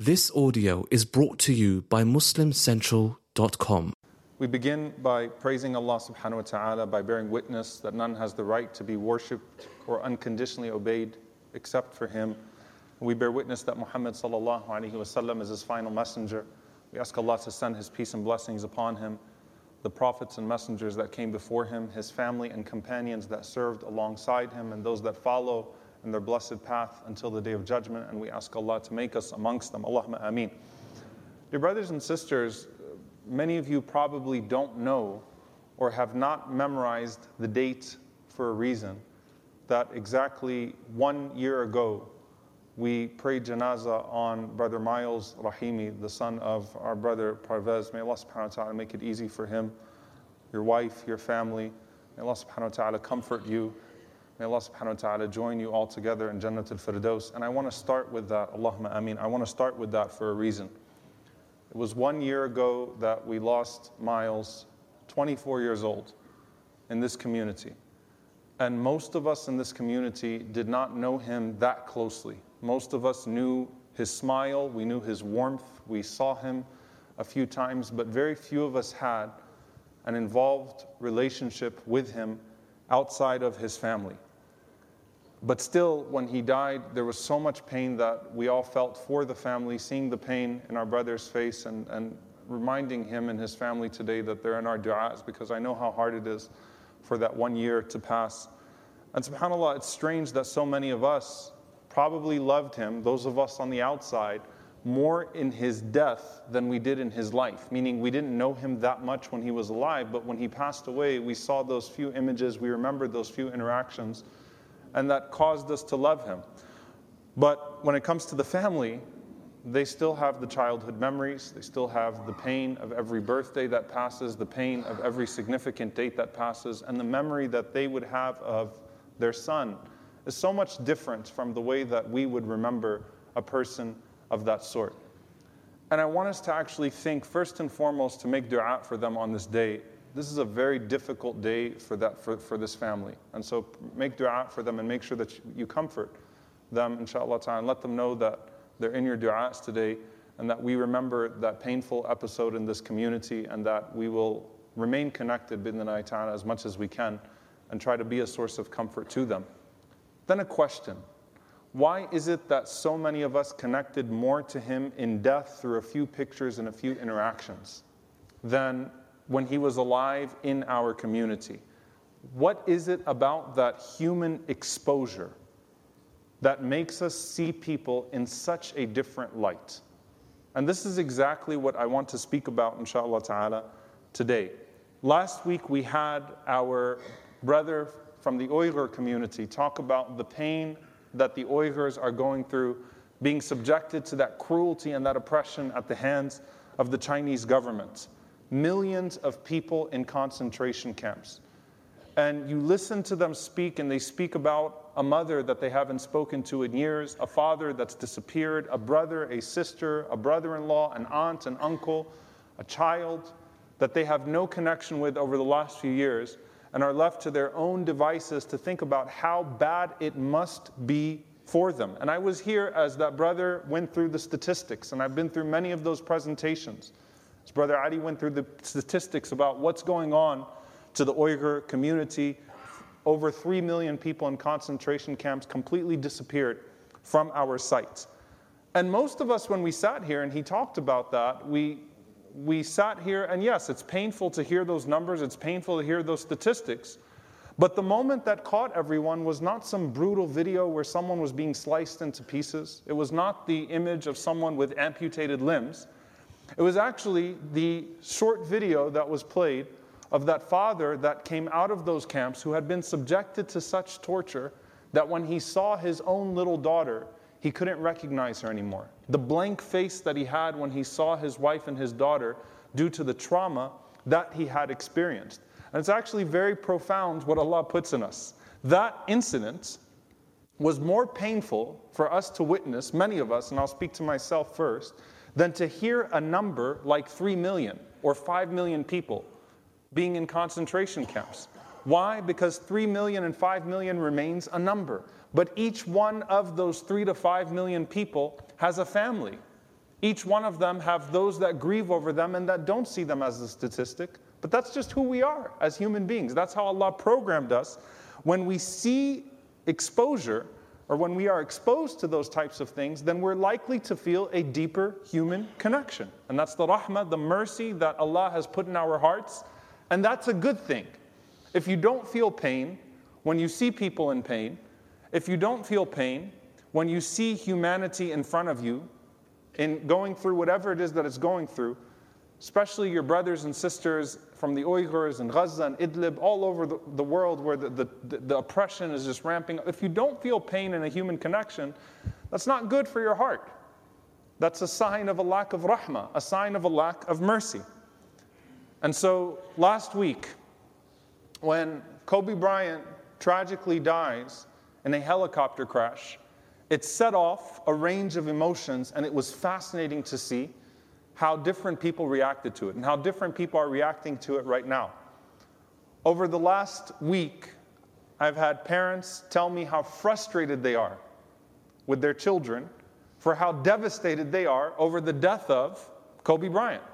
This audio is brought to you by MuslimCentral.com. We begin by praising Allah subhanahu wa ta'ala by bearing witness that none has the right to be worshipped or unconditionally obeyed except for Him. We bear witness that Muhammad sallallahu alaihi wasallam is His final messenger. We ask Allah to send His peace and blessings upon Him, the prophets and messengers that came before Him, His family and companions that served alongside Him, and those that follow in their blessed path until the day of judgment. And we ask Allah to make us amongst them. Allahumma ameen. Dear brothers and sisters, many of you probably don't know or have not memorized the date for a reason that exactly one year ago we prayed janazah on brother Miles Rahimi, the son of our brother Parvez. May Allah subhanahu wa ta'ala make it easy for him, your wife, your family. May Allah subhanahu wa ta'ala comfort you May Allah subhanahu wa ta'ala join you all together in Jannat al Firdaus. And I want to start with that, Allahumma ameen. I want to start with that for a reason. It was one year ago that we lost Miles, 24 years old, in this community. And most of us in this community did not know him that closely. Most of us knew his smile, we knew his warmth, we saw him a few times, but very few of us had an involved relationship with him outside of his family. But still, when he died, there was so much pain that we all felt for the family, seeing the pain in our brother's face and, and reminding him and his family today that they're in our du'as because I know how hard it is for that one year to pass. And subhanAllah, it's strange that so many of us probably loved him, those of us on the outside, more in his death than we did in his life. Meaning, we didn't know him that much when he was alive, but when he passed away, we saw those few images, we remembered those few interactions and that caused us to love him. But when it comes to the family, they still have the childhood memories. They still have the pain of every birthday that passes, the pain of every significant date that passes, and the memory that they would have of their son is so much different from the way that we would remember a person of that sort. And I want us to actually think, first and foremost, to make dua for them on this day this is a very difficult day for, that, for, for this family. And so make dua for them and make sure that you comfort them, inshallah ta'ala, and let them know that they're in your du'as today and that we remember that painful episode in this community and that we will remain connected, bidnai ta'ala, as much as we can and try to be a source of comfort to them. Then a question. Why is it that so many of us connected more to him in death through a few pictures and a few interactions than when he was alive in our community. What is it about that human exposure that makes us see people in such a different light? And this is exactly what I want to speak about, inshallah ta'ala, today. Last week we had our brother from the Uyghur community talk about the pain that the Uyghurs are going through, being subjected to that cruelty and that oppression at the hands of the Chinese government millions of people in concentration camps. And you listen to them speak, and they speak about a mother that they haven't spoken to in years, a father that's disappeared, a brother, a sister, a brother in law, an aunt, an uncle, a child that they have no connection with over the last few years, and are left to their own devices to think about how bad it must be for them. And I was here as that brother went through the statistics, and I've been through many of those presentations. Brother Adi went through the statistics about what's going on to the Uyghur community. Over 3 million people in concentration camps completely disappeared from our sights. And most of us, when we sat here and he talked about that, we, we sat here, and yes, it's painful to hear those numbers, it's painful to hear those statistics. But the moment that caught everyone was not some brutal video where someone was being sliced into pieces. It was not the image of someone with amputated limbs. It was actually the short video that was played of that father that came out of those camps who had been subjected to such torture that when he saw his own little daughter, he couldn't recognize her anymore. The blank face that he had when he saw his wife and his daughter due to the trauma that he had experienced. And it's actually very profound what Allah puts in us. That incident was more painful for us to witness, many of us, and I'll speak to myself first, than to hear a number like 3 million or 5 million people being in concentration camps. Why? Because 3 million and 5 million remains a number. But each one of those 3 to 5 million people has a family. Each one of them have those that grieve over them and that don't see them as a statistic. But that's just who we are as human beings. That's how Allah programmed us. When we see exposure, or when we are exposed to those types of things, then we're likely to feel a deeper human connection. And that's the rahmah, the mercy that Allah has put in our hearts. And that's a good thing. If you don't feel pain when you see people in pain, if you don't feel pain when you see humanity in front of you, in going through whatever it is that it's going through, especially your brothers and sisters from the Uyghurs and Gaza and Idlib, all over the, the world where the, the, the oppression is just ramping up. If you don't feel pain in a human connection, that's not good for your heart. That's a sign of a lack of rahmah, a sign of a lack of mercy. And so last week, when Kobe Bryant tragically dies in a helicopter crash, it set off a range of emotions, and it was fascinating to see how different people reacted to it and how different people are reacting to it right now. Over the last week, I've had parents tell me how frustrated they are with their children for how devastated they are over the death of Kobe Bryant.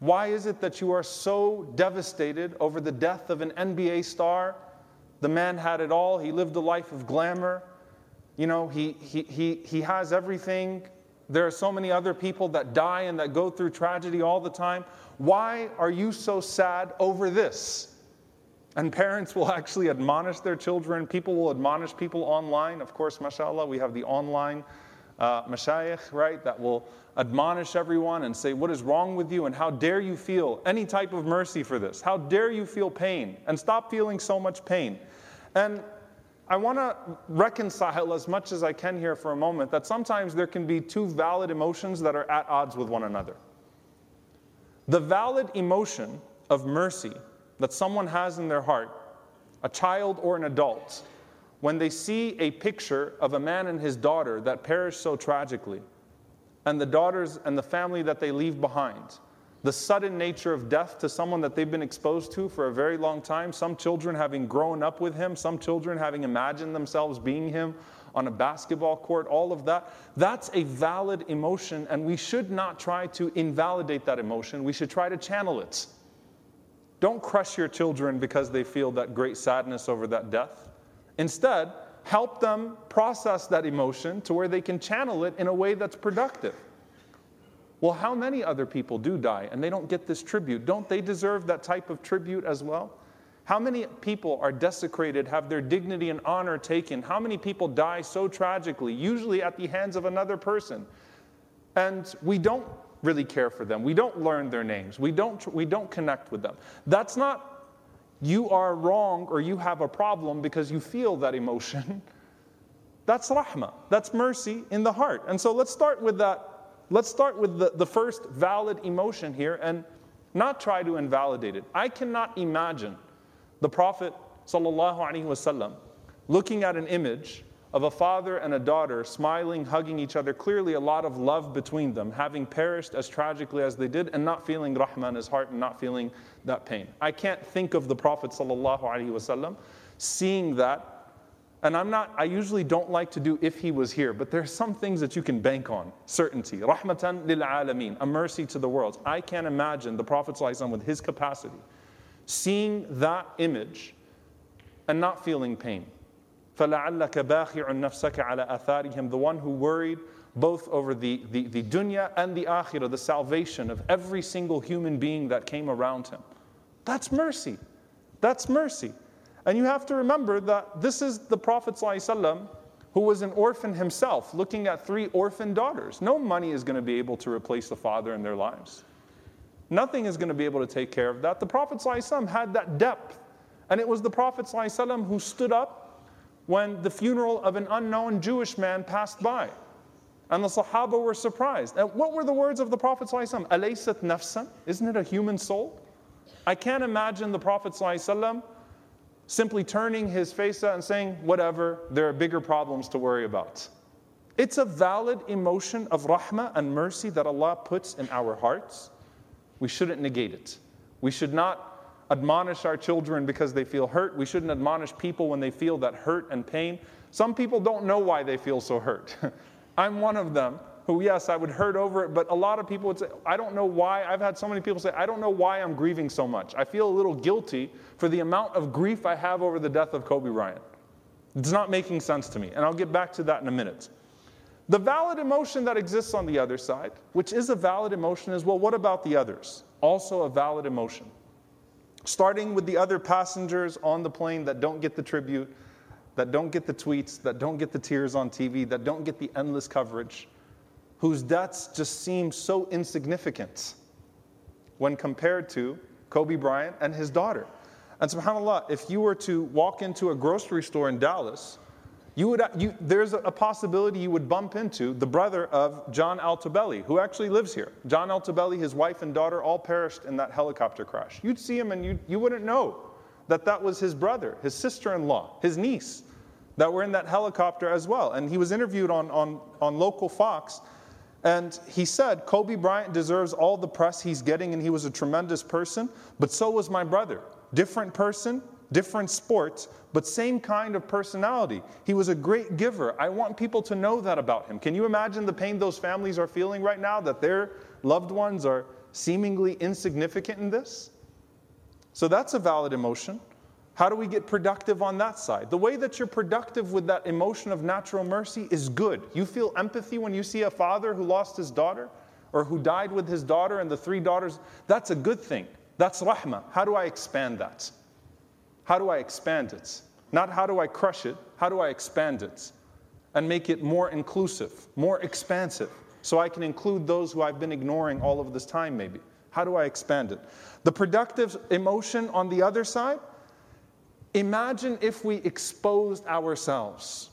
Why is it that you are so devastated over the death of an NBA star? The man had it all. He lived a life of glamour. You know, he, he, he, he has everything. There are so many other people that die and that go through tragedy all the time. Why are you so sad over this? And parents will actually admonish their children. People will admonish people online. Of course, mashallah, we have the online uh, mashayikh, right, that will admonish everyone and say, What is wrong with you? And how dare you feel any type of mercy for this? How dare you feel pain? And stop feeling so much pain. And I want to reconcile as much as I can here for a moment that sometimes there can be two valid emotions that are at odds with one another. The valid emotion of mercy that someone has in their heart, a child or an adult, when they see a picture of a man and his daughter that perish so tragically, and the daughters and the family that they leave behind, the sudden nature of death to someone that they've been exposed to for a very long time, some children having grown up with him, some children having imagined themselves being him on a basketball court, all of that. That's a valid emotion, and we should not try to invalidate that emotion. We should try to channel it. Don't crush your children because they feel that great sadness over that death. Instead, help them process that emotion to where they can channel it in a way that's productive. Well, how many other people do die and they don't get this tribute? Don't they deserve that type of tribute as well? How many people are desecrated, have their dignity and honor taken? How many people die so tragically, usually at the hands of another person? And we don't really care for them. We don't learn their names. We don't, we don't connect with them. That's not you are wrong or you have a problem because you feel that emotion. That's rahmah. That's mercy in the heart. And so let's start with that Let's start with the, the first valid emotion here and not try to invalidate it. I cannot imagine the Prophet wasallam looking at an image of a father and a daughter smiling, hugging each other, clearly a lot of love between them, having perished as tragically as they did, and not feeling rahman in his heart and not feeling that pain. I can't think of the Prophet wasallam seeing that and I'm not, I usually don't like to do if he was here, but there are some things that you can bank on. Certainty. Rahmatan lil alameen, a mercy to the world. I can't imagine the Prophet ﷺ with his capacity seeing that image and not feeling pain. فَلَعَلَّكَ بَاخِعٌ نَفْسَكَ عَلَى أَثَارِهِمْ The one who worried both over the, the, the dunya and the akhirah, the salvation of every single human being that came around him. That's mercy. That's mercy. And you have to remember that this is the Prophet ﷺ who was an orphan himself, looking at three orphan daughters. No money is going to be able to replace the father in their lives. Nothing is going to be able to take care of that. The Prophet ﷺ had that depth. And it was the Prophet ﷺ who stood up when the funeral of an unknown Jewish man passed by. And the Sahaba were surprised. And what were the words of the Prophet ﷺ? Alaysat nafsan? Isn't it a human soul? I can't imagine the Prophet ﷺ simply turning his face out and saying, whatever, there are bigger problems to worry about. It's a valid emotion of rahmah and mercy that Allah puts in our hearts. We shouldn't negate it. We should not admonish our children because they feel hurt. We shouldn't admonish people when they feel that hurt and pain. Some people don't know why they feel so hurt. I'm one of them. Who, yes, I would hurt over it, but a lot of people would say, I don't know why. I've had so many people say, I don't know why I'm grieving so much. I feel a little guilty for the amount of grief I have over the death of Kobe Bryant. It's not making sense to me, and I'll get back to that in a minute. The valid emotion that exists on the other side, which is a valid emotion, is well, what about the others? Also a valid emotion. Starting with the other passengers on the plane that don't get the tribute, that don't get the tweets, that don't get the tears on TV, that don't get the endless coverage, whose deaths just seem so insignificant when compared to Kobe Bryant and his daughter. And subhanAllah, if you were to walk into a grocery store in Dallas, you would, you, there's a possibility you would bump into the brother of John Altobelli, who actually lives here. John Altobelli, his wife and daughter, all perished in that helicopter crash. You'd see him and you, you wouldn't know that that was his brother, his sister in law, his niece that were in that helicopter as well. And he was interviewed on, on, on local Fox. And he said, Kobe Bryant deserves all the press he's getting, and he was a tremendous person, but so was my brother. Different person, different sport, but same kind of personality. He was a great giver. I want people to know that about him. Can you imagine the pain those families are feeling right now that their loved ones are seemingly insignificant in this? So that's a valid emotion. How do we get productive on that side? The way that you're productive with that emotion of natural mercy is good. You feel empathy when you see a father who lost his daughter or who died with his daughter and the three daughters. That's a good thing. That's rahmah. How do I expand that? How do I expand it? Not how do I crush it, how do I expand it and make it more inclusive, more expansive, so I can include those who I've been ignoring all of this time, maybe? How do I expand it? The productive emotion on the other side, imagine if we exposed ourselves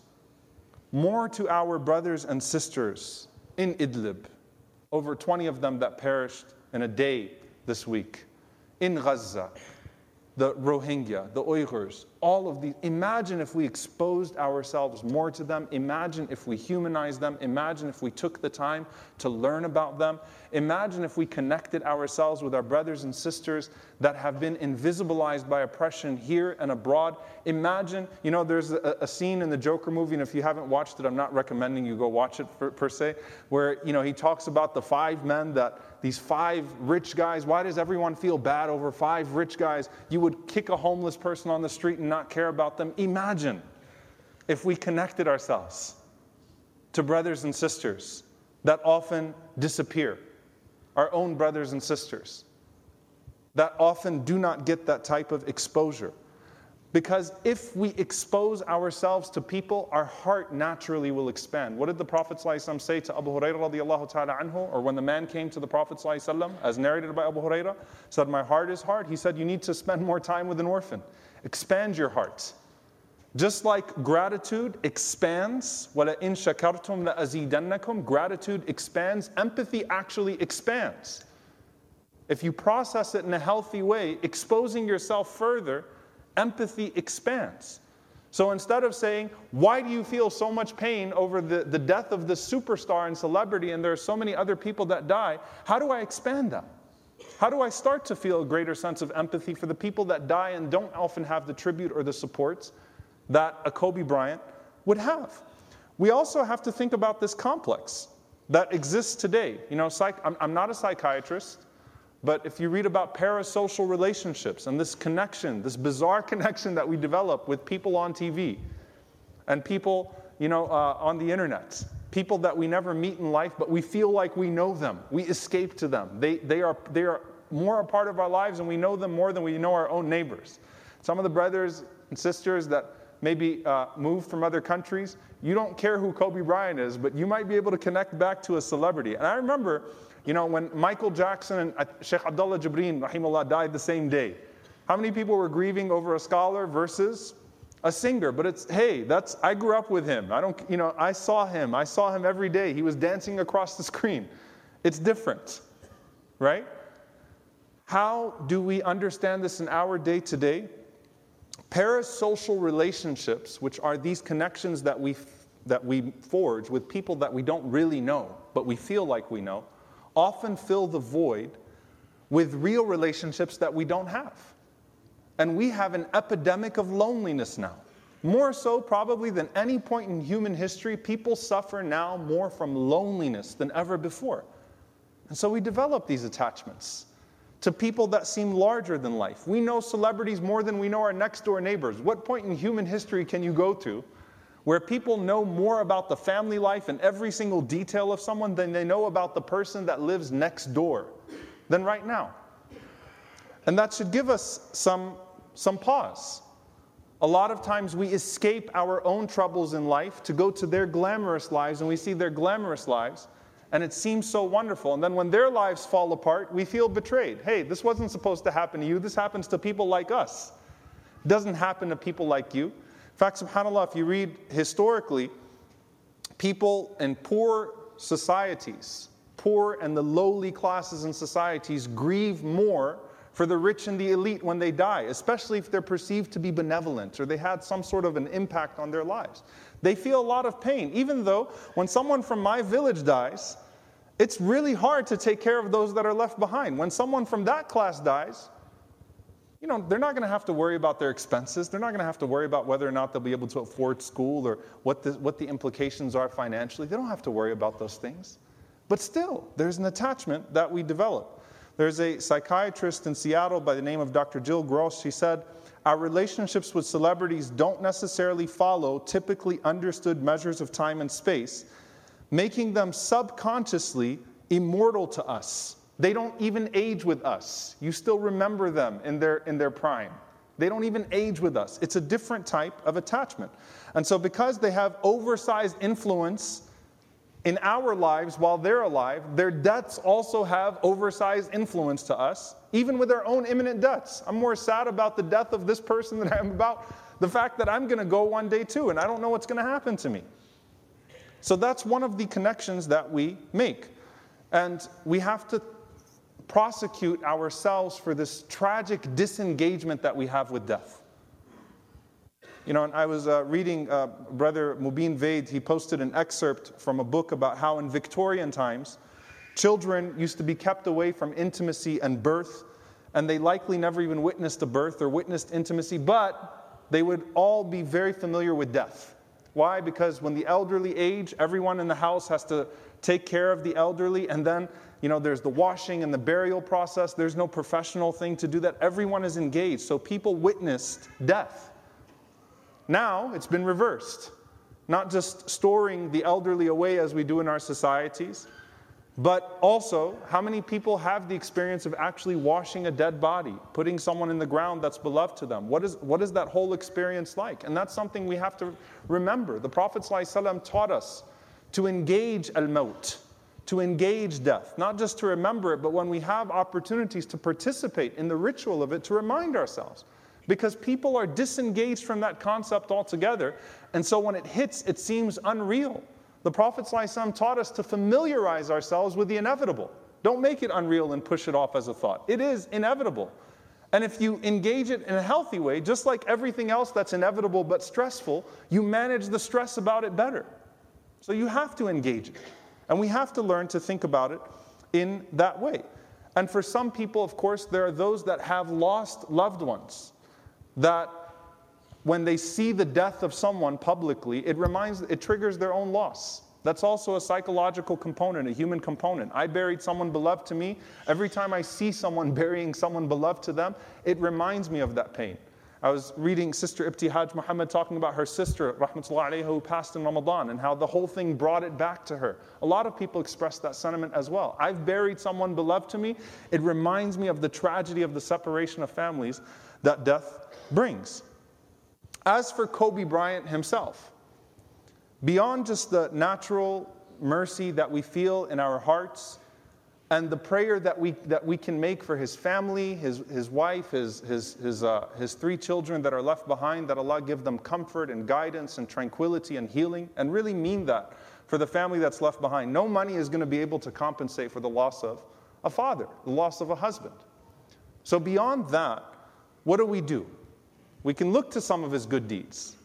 more to our brothers and sisters in Idlib, over 20 of them that perished in a day this week, in Gaza, the Rohingya, the Uyghurs, all of these. Imagine if we exposed ourselves more to them. Imagine if we humanized them. Imagine if we took the time to learn about them. Imagine if we connected ourselves with our brothers and sisters that have been invisibilized by oppression here and abroad. Imagine, you know, there's a, a scene in the Joker movie, and if you haven't watched it, I'm not recommending you go watch it per, per se, where, you know, he talks about the five men that these five rich guys. Why does everyone feel bad over five rich guys? You would kick a homeless person on the street and not care about them. Imagine if we connected ourselves to brothers and sisters that often disappear, our own brothers and sisters that often do not get that type of exposure. Because if we expose ourselves to people, our heart naturally will expand. What did the Prophet ﷺ say to Abu Hurairah radiallahu ta'ala anhu, or when the man came to the Prophet ﷺ, as narrated by Abu Hurairah, said, My heart is hard. He said, You need to spend more time with an orphan. Expand your heart. Just like gratitude expands, وَلَئِن شَكَرْتُمْ لَأَزِيدَنَّكُمْ Gratitude expands, empathy actually expands. If you process it in a healthy way, exposing yourself further, empathy expands. So instead of saying, Why do you feel so much pain over the, the death of this superstar and celebrity, and there are so many other people that die? How do I expand that? How do I start to feel a greater sense of empathy for the people that die and don't often have the tribute or the supports that a Kobe Bryant would have? We also have to think about this complex that exists today. You know, psych- I'm, I'm not a psychiatrist. But if you read about parasocial relationships and this connection, this bizarre connection that we develop with people on TV and people, you know, uh, on the internet, people that we never meet in life, but we feel like we know them. We escape to them. They, they, are, they are more a part of our lives and we know them more than we know our own neighbors. Some of the brothers and sisters that maybe uh, moved from other countries, you don't care who Kobe Bryant is, but you might be able to connect back to a celebrity. And I remember you know, when Michael Jackson and uh, Sheikh Abdullah Jabreen, rahimullah, died the same day, how many people were grieving over a scholar versus a singer? But it's, hey, that's, I grew up with him. I don't, you know, I saw him. I saw him every day. He was dancing across the screen. It's different, right? How do we understand this in our day to day? Parasocial relationships, which are these connections that we, that we forge with people that we don't really know, but we feel like we know, often fill the void with real relationships that we don't have. And we have an epidemic of loneliness now. More so, probably, than any point in human history, people suffer now more from loneliness than ever before. And so we develop these attachments to people that seem larger than life. We know celebrities more than we know our next door neighbors. What point in human history can you go to where people know more about the family life and every single detail of someone than they know about the person that lives next door than right now? And that should give us some, some pause. A lot of times we escape our own troubles in life to go to their glamorous lives, and we see their glamorous lives, and it seems so wonderful. And then when their lives fall apart, we feel betrayed. Hey, this wasn't supposed to happen to you. This happens to people like us. It doesn't happen to people like you. In fact, subhanAllah, if you read historically, people in poor societies, poor and the lowly classes in societies grieve more for the rich and the elite when they die, especially if they're perceived to be benevolent or they had some sort of an impact on their lives. They feel a lot of pain, even though when someone from my village dies, it's really hard to take care of those that are left behind. When someone from that class dies, you know, they're not going to have to worry about their expenses. They're not going to have to worry about whether or not they'll be able to afford school or what the, what the implications are financially. They don't have to worry about those things. But still, there's an attachment that we develop. There's a psychiatrist in Seattle by the name of Dr. Jill Gross. She said, Our relationships with celebrities don't necessarily follow typically understood measures of time and space, making them subconsciously immortal to us. They don't even age with us. You still remember them in their, in their prime. They don't even age with us. It's a different type of attachment. And so, because they have oversized influence in our lives while they're alive, their deaths also have oversized influence to us, even with their own imminent deaths. I'm more sad about the death of this person than I am about the fact that I'm going to go one day too, and I don't know what's going to happen to me. So that's one of the connections that we make. And we have to prosecute ourselves for this tragic disengagement that we have with death. You know, and I was uh, reading uh, Brother Mobeen Vaid, he posted an excerpt from a book about how in Victorian times, children used to be kept away from intimacy and birth, and they likely never even witnessed a birth or witnessed intimacy, but they would all be very familiar with death. Why? Because when the elderly age, everyone in the house has to take care of the elderly, and then you know, there's the washing and the burial process. There's no professional thing to do that. Everyone is engaged. So people witnessed death. Now it's been reversed. Not just storing the elderly away as we do in our societies, but also how many people have the experience of actually washing a dead body, putting someone in the ground that's beloved to them? What is, what is that whole experience like? And that's something we have to remember. The Prophet taught us to engage al maut, to engage death, not just to remember it, but when we have opportunities to participate in the ritual of it, to remind ourselves because people are disengaged from that concept altogether. And so when it hits, it seems unreal. The Prophet taught us to familiarize ourselves with the inevitable. Don't make it unreal and push it off as a thought. It is inevitable. And if you engage it in a healthy way, just like everything else that's inevitable but stressful, you manage the stress about it better. So you have to engage it. And we have to learn to think about it in that way. And for some people, of course, there are those that have lost loved ones that when they see the death of someone publicly, it reminds, it triggers their own loss. That's also a psychological component, a human component. I buried someone beloved to me. Every time I see someone burying someone beloved to them, it reminds me of that pain. I was reading Sister Ibtihaj Muhammad talking about her sister, Rahmatullah alayha, who passed in Ramadan, and how the whole thing brought it back to her. A lot of people expressed that sentiment as well. I've buried someone beloved to me. It reminds me of the tragedy of the separation of families that death brings. As for Kobe Bryant himself, beyond just the natural mercy that we feel in our hearts and the prayer that we, that we can make for his family, his, his wife, his, his, his, uh, his three children that are left behind, that Allah give them comfort and guidance and tranquility and healing, and really mean that for the family that's left behind. No money is going to be able to compensate for the loss of a father, the loss of a husband. So, beyond that, what do we do? We can look to some of his good deeds.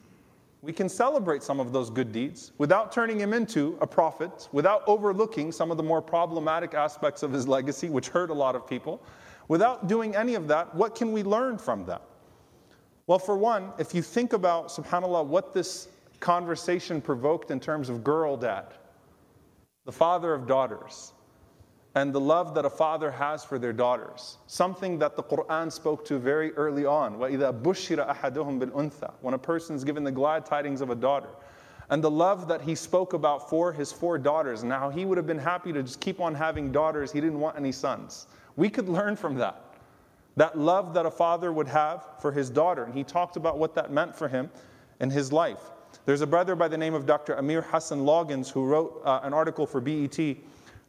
We can celebrate some of those good deeds without turning him into a prophet, without overlooking some of the more problematic aspects of his legacy, which hurt a lot of people. Without doing any of that, what can we learn from that? Well, for one, if you think about, subhanAllah, what this conversation provoked in terms of girl dad, the father of daughters, and the love that a father has for their daughters. Something that the Quran spoke to very early on. وَإِذَا بُشِّرَ أَحَدُهُمْ بِالْأُنثَى When a person is given the glad tidings of a daughter. And the love that he spoke about for his four daughters, and how he would have been happy to just keep on having daughters, he didn't want any sons. We could learn from that. That love that a father would have for his daughter. And he talked about what that meant for him in his life. There's a brother by the name of Dr. Amir Hassan Loggins who wrote uh, an article for BET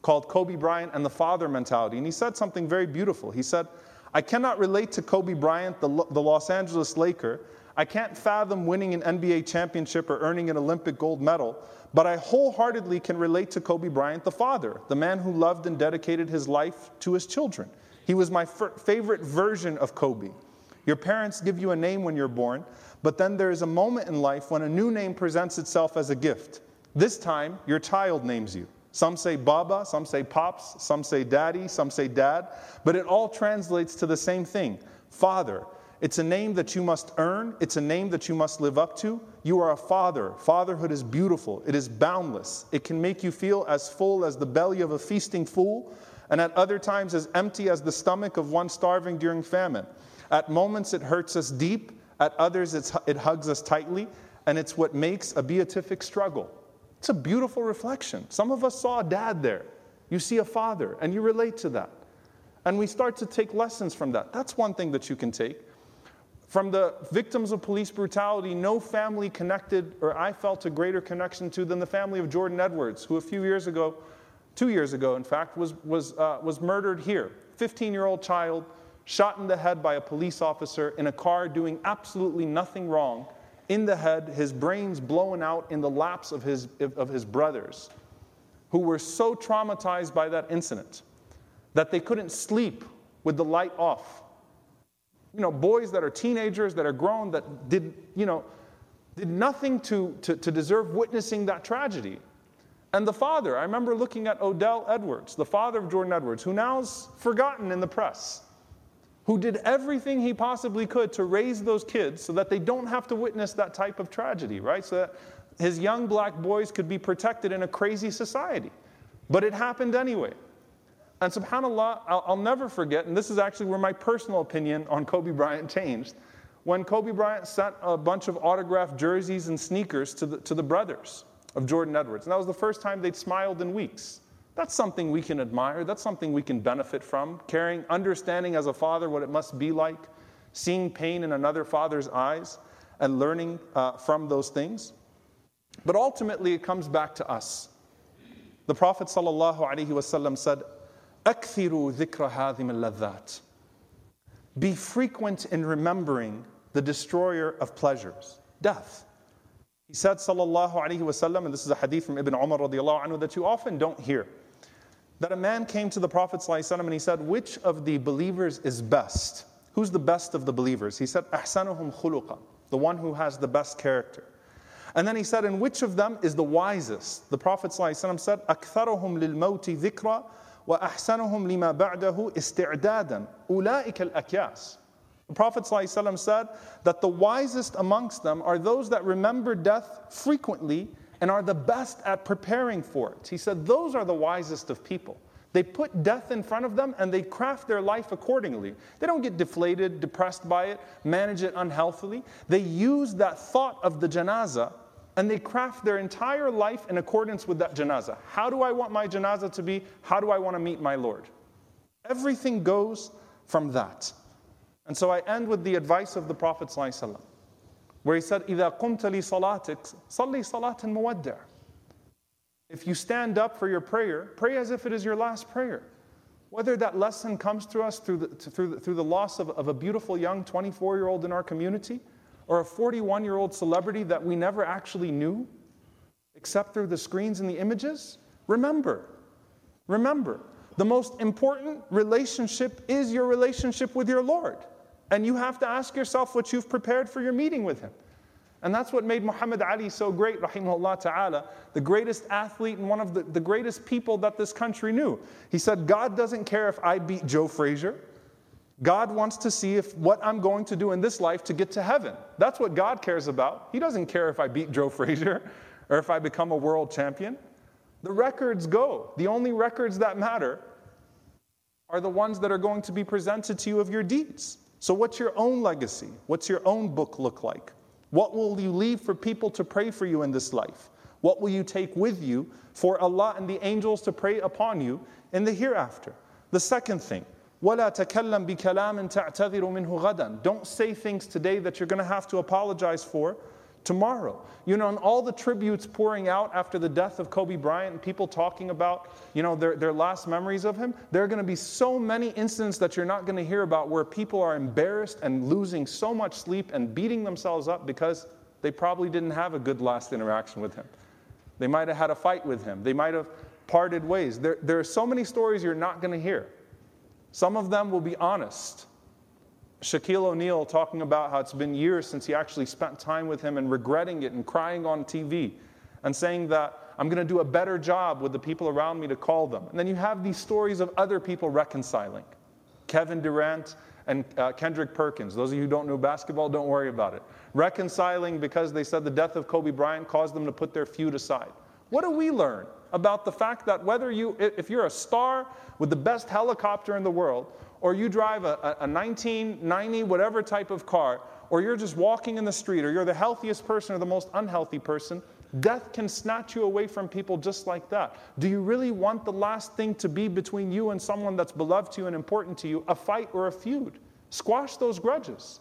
called Kobe Bryant and the Father Mentality. And he said something very beautiful. He said, I cannot relate to Kobe Bryant, the, the Los Angeles Laker. I can't fathom winning an NBA championship or earning an Olympic gold medal, but I wholeheartedly can relate to Kobe Bryant, the father, the man who loved and dedicated his life to his children. He was my f- favorite version of Kobe. Your parents give you a name when you're born, but then there is a moment in life when a new name presents itself as a gift. This time, your child names you. Some say Baba, some say Pops, some say Daddy, some say Dad, but it all translates to the same thing Father. It's a name that you must earn, it's a name that you must live up to. You are a father. Fatherhood is beautiful, it is boundless. It can make you feel as full as the belly of a feasting fool, and at other times as empty as the stomach of one starving during famine. At moments, it hurts us deep, at others, it hugs us tightly, and it's what makes a beatific struggle. It's a beautiful reflection. Some of us saw a dad there. You see a father, and you relate to that. And we start to take lessons from that. That's one thing that you can take. From the victims of police brutality, no family connected, or I felt a greater connection to than the family of Jordan Edwards, who a few years ago, two years ago, in fact, was, was, uh, was murdered here. 15 year old child, shot in the head by a police officer in a car doing absolutely nothing wrong in the head, his brains blown out in the laps of his, of his brothers, who were so traumatized by that incident that they couldn't sleep with the light off. You know, boys that are teenagers, that are grown, that did, you know, did nothing to, to, to deserve witnessing that tragedy. And the father, I remember looking at Odell Edwards, the father of Jordan Edwards, who now is forgotten in the press who did everything he possibly could to raise those kids so that they don't have to witness that type of tragedy, right? So that his young black boys could be protected in a crazy society. But it happened anyway. And subhanAllah, I'll, I'll never forget, and this is actually where my personal opinion on Kobe Bryant changed. When Kobe Bryant sent a bunch of autographed jerseys and sneakers to the, to the brothers of Jordan Edwards. And that was the first time they'd smiled in weeks. That's something we can admire. That's something we can benefit from. Caring, understanding as a father what it must be like, seeing pain in another father's eyes, and learning uh, from those things. But ultimately, it comes back to us. The Prophet ﷺ said, أكثروا ذكر هذه اللذات. Be frequent in remembering the destroyer of pleasures, death. He said, Sallallahu Alaihi Wasallam, and this is a hadith from Ibn Umar radiallahu anhu that you often don't hear that a man came to the Prophet ﷺ and he said, Which of the believers is best? Who's the best of the believers? He said, Ahsanuhum khuluqa, the one who has the best character. And then he said, And which of them is the wisest? The Prophet ﷺ said, أكثرهم للموت ذكرى وأحسنهم لما بعده استعدادا أولئك الأكياس. the Prophet ﷺ said that the wisest amongst them are those that remember death frequently and are the best at preparing for it. He said, Those are the wisest of people. They put death in front of them and they craft their life accordingly. They don't get deflated, depressed by it, manage it unhealthily. They use that thought of the janazah and they craft their entire life in accordance with that janazah. How do I want my janazah to be? How do I want to meet my Lord? Everything goes from that. And so I end with the advice of the Prophet. ﷺ where he said, إِذَا قُمْتَ لِصَلَاتِكَ صَلِّ صَلَاةً مُوَدَّعٍ If you stand up for your prayer, pray as if it is your last prayer. Whether that lesson comes to us through the, through the, through the loss of, of a beautiful young 24 year old in our community, or a 41 year old celebrity that we never actually knew, except through the screens and the images, remember, remember, the most important relationship is your relationship with your Lord. And you have to ask yourself what you've prepared for your meeting with him. And that's what made Muhammad Ali so great, rahimahullah ta'ala, the greatest athlete and one of the, the greatest people that this country knew. He said, God doesn't care if I beat Joe Frazier. God wants to see if what I'm going to do in this life to get to heaven. That's what God cares about. He doesn't care if I beat Joe Frazier or if I become a world champion. The records go. The only records that matter are the ones that are going to be presented to you of your deeds. So, what's your own legacy? What's your own book look like? What will you leave for people to pray for you in this life? What will you take with you for Allah and the angels to pray upon you in the hereafter? The second thing, وَلَا تَكَلَّمْ بِكَلَامٍ تَعْتَذِرُ مِنْهُ غَدًا Don't say things today that you're going to have to apologize for tomorrow. You know, and all the tributes pouring out after the death of Kobe Bryant and people talking about, you know, their, their last memories of him, there are going to be so many incidents that you're not going to hear about where people are embarrassed and losing so much sleep and beating themselves up because they probably didn't have a good last interaction with him. They might have had a fight with him. They might have parted ways. There, there are so many stories you're not going to hear. Some of them will be honest. Shaquille O'Neal talking about how it's been years since he actually spent time with him and regretting it and crying on TV and saying that I'm going to do a better job with the people around me to call them. And then you have these stories of other people reconciling. Kevin Durant and uh, Kendrick Perkins. Those of you who don't know basketball, don't worry about it. Reconciling because they said the death of Kobe Bryant caused them to put their feud aside. What do we learn about the fact that whether you, if you're a star with the best helicopter in the world, or you drive a, a 1990 whatever type of car, or you're just walking in the street, or you're the healthiest person or the most unhealthy person, death can snatch you away from people just like that. Do you really want the last thing to be between you and someone that's beloved to you and important to you, a fight or a feud? Squash those grudges.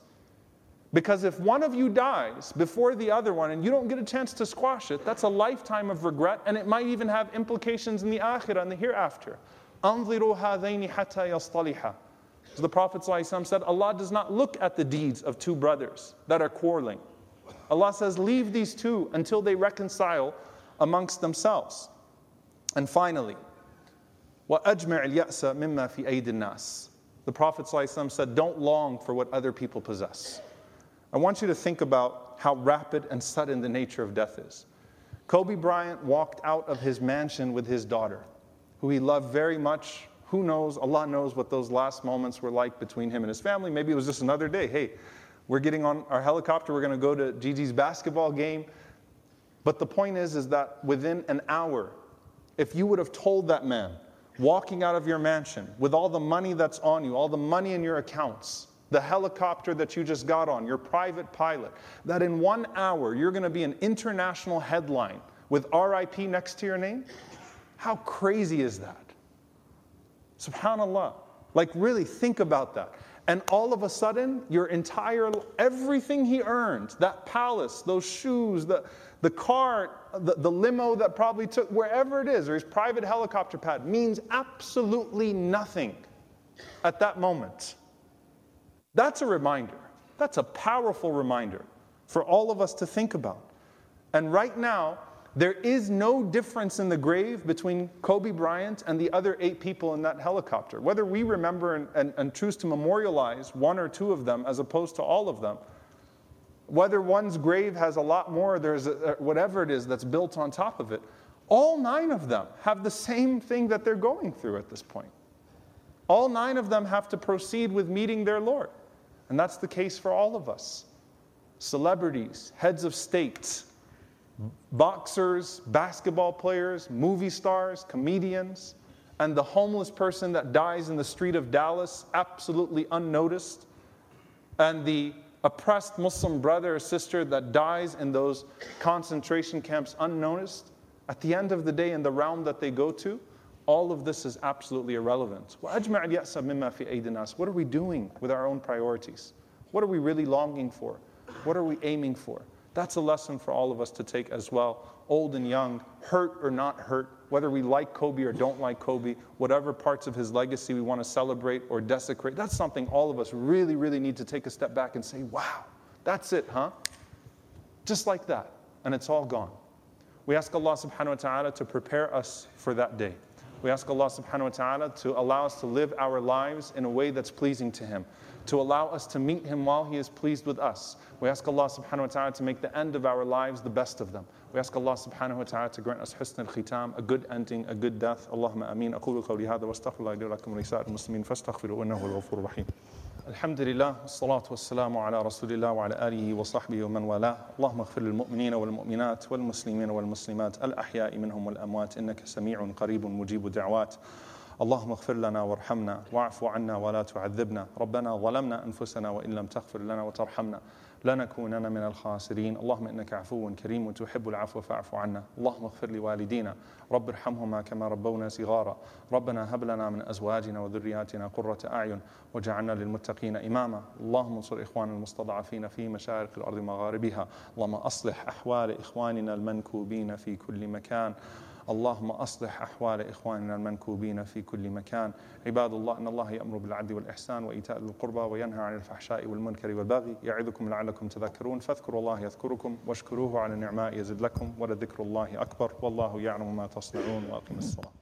Because if one of you dies before the other one and you don't get a chance to squash it, that's a lifetime of regret and it might even have implications in the akhirah and the hereafter. أنظروا هذين حتى يصطلحا. So the Prophet ﷺ said, Allah does not look at the deeds of two brothers that are quarreling. Allah says, Leave these two until they reconcile amongst themselves. And finally, وَأَجْمِعِ الْيَأْسَ مِمَّا فِي أَيْدِ النَّاسِ The Prophet ﷺ said, Don't long for what other people possess. I want you to think about how rapid and sudden the nature of death is. Kobe Bryant walked out of his mansion with his daughter, who he loved very much. who knows? Allah knows what those last moments were like between him and his family. Maybe it was just another day. Hey, we're getting on our helicopter, we're going to go to Gigi's basketball game. But the point is, is that within an hour, if you would have told that man, walking out of your mansion with all the money that's on you, all the money in your accounts, the helicopter that you just got on, your private pilot, that in one hour you're going to be an international headline with RIP next to your name? How crazy is that? Subhanallah. Like, really think about that. And all of a sudden, your entire, everything he earned, that palace, those shoes, the, the car, the, the limo that probably took, wherever it is, or his private helicopter pad, means absolutely nothing at that moment. That's a reminder. That's a powerful reminder for all of us to think about. And right now, there is no difference in the grave between Kobe Bryant and the other eight people in that helicopter. Whether we remember and, and, and, choose to memorialize one or two of them as opposed to all of them, whether one's grave has a lot more, there's a, whatever it is that's built on top of it, all nine of them have the same thing that they're going through at this point. All nine of them have to proceed with meeting their Lord. And that's the case for all of us. Celebrities, heads of states, boxers, basketball players, movie stars, comedians, and the homeless person that dies in the street of Dallas absolutely unnoticed, and the oppressed Muslim brother or sister that dies in those concentration camps unnoticed, at the end of the day, in the realm that they go to, all of this is absolutely irrelevant. What are we doing with our own priorities? What are we really longing for? What are we aiming for? That's a lesson for all of us to take as well, old and young, hurt or not hurt, whether we like Kobe or don't like Kobe, whatever parts of his legacy we want to celebrate or desecrate. That's something all of us really, really need to take a step back and say, wow, that's it, huh? Just like that. And it's all gone. We ask Allah subhanahu wa ta'ala to prepare us for that day. We ask Allah subhanahu wa ta'ala to allow us to live our lives in a way that's pleasing to Him, to allow us to meet Him while He is pleased with us. We ask Allah subhanahu wa ta'ala to make the end of our lives the best of them. We ask Allah subhanahu wa ta'ala to grant us husn al-khitam, a good ending, a good death. Allahumma ameen. أقول قولي هذا واستغفر الله لي ولكم ولسائر المسلمين فاستغفروا إنه هو الغفور الرحيم. الحمد لله والصلاة والسلام على رسول الله وعلى آله وصحبه ومن والاه اللهم اغفر للمؤمنين والمؤمنات والمسلمين والمسلمات الأحياء منهم والأموات إنك سميع قريب مجيب دعوات اللهم اغفر لنا وارحمنا واعف عنا ولا تعذبنا. ربنا ظلمنا أنفسنا وإن لم تغفر لنا وترحمنا لنكونن من الخاسرين. اللهم إنك عفو كريم تحب العفو فاعف عنا. اللهم اغفر لوالدينا. رب ارحمهما كما ربونا صغارا. ربنا هب لنا من أزواجنا وذرياتنا قرة أعين وجعلنا للمتقين إماما. اللهم انصر إخوان المستضعفين في مشارق الأرض مغاربها اللهم أصلح أحوال إخواننا المنكوبين في كل مكان. اللهم أصلح أحوال إخواننا المنكوبين في كل مكان. عباد الله أن الله يأمر بالعدل والإحسان وإيتاء ذي القربى وينهى عن الفحشاء والمنكر والبغي يعظكم لعلكم تذكرون. فاذكروا الله يذكركم واشكروه على النعماء يزد لكم ولذكر الله أكبر. والله يعلم ما تصنعون وأقم الصلاة.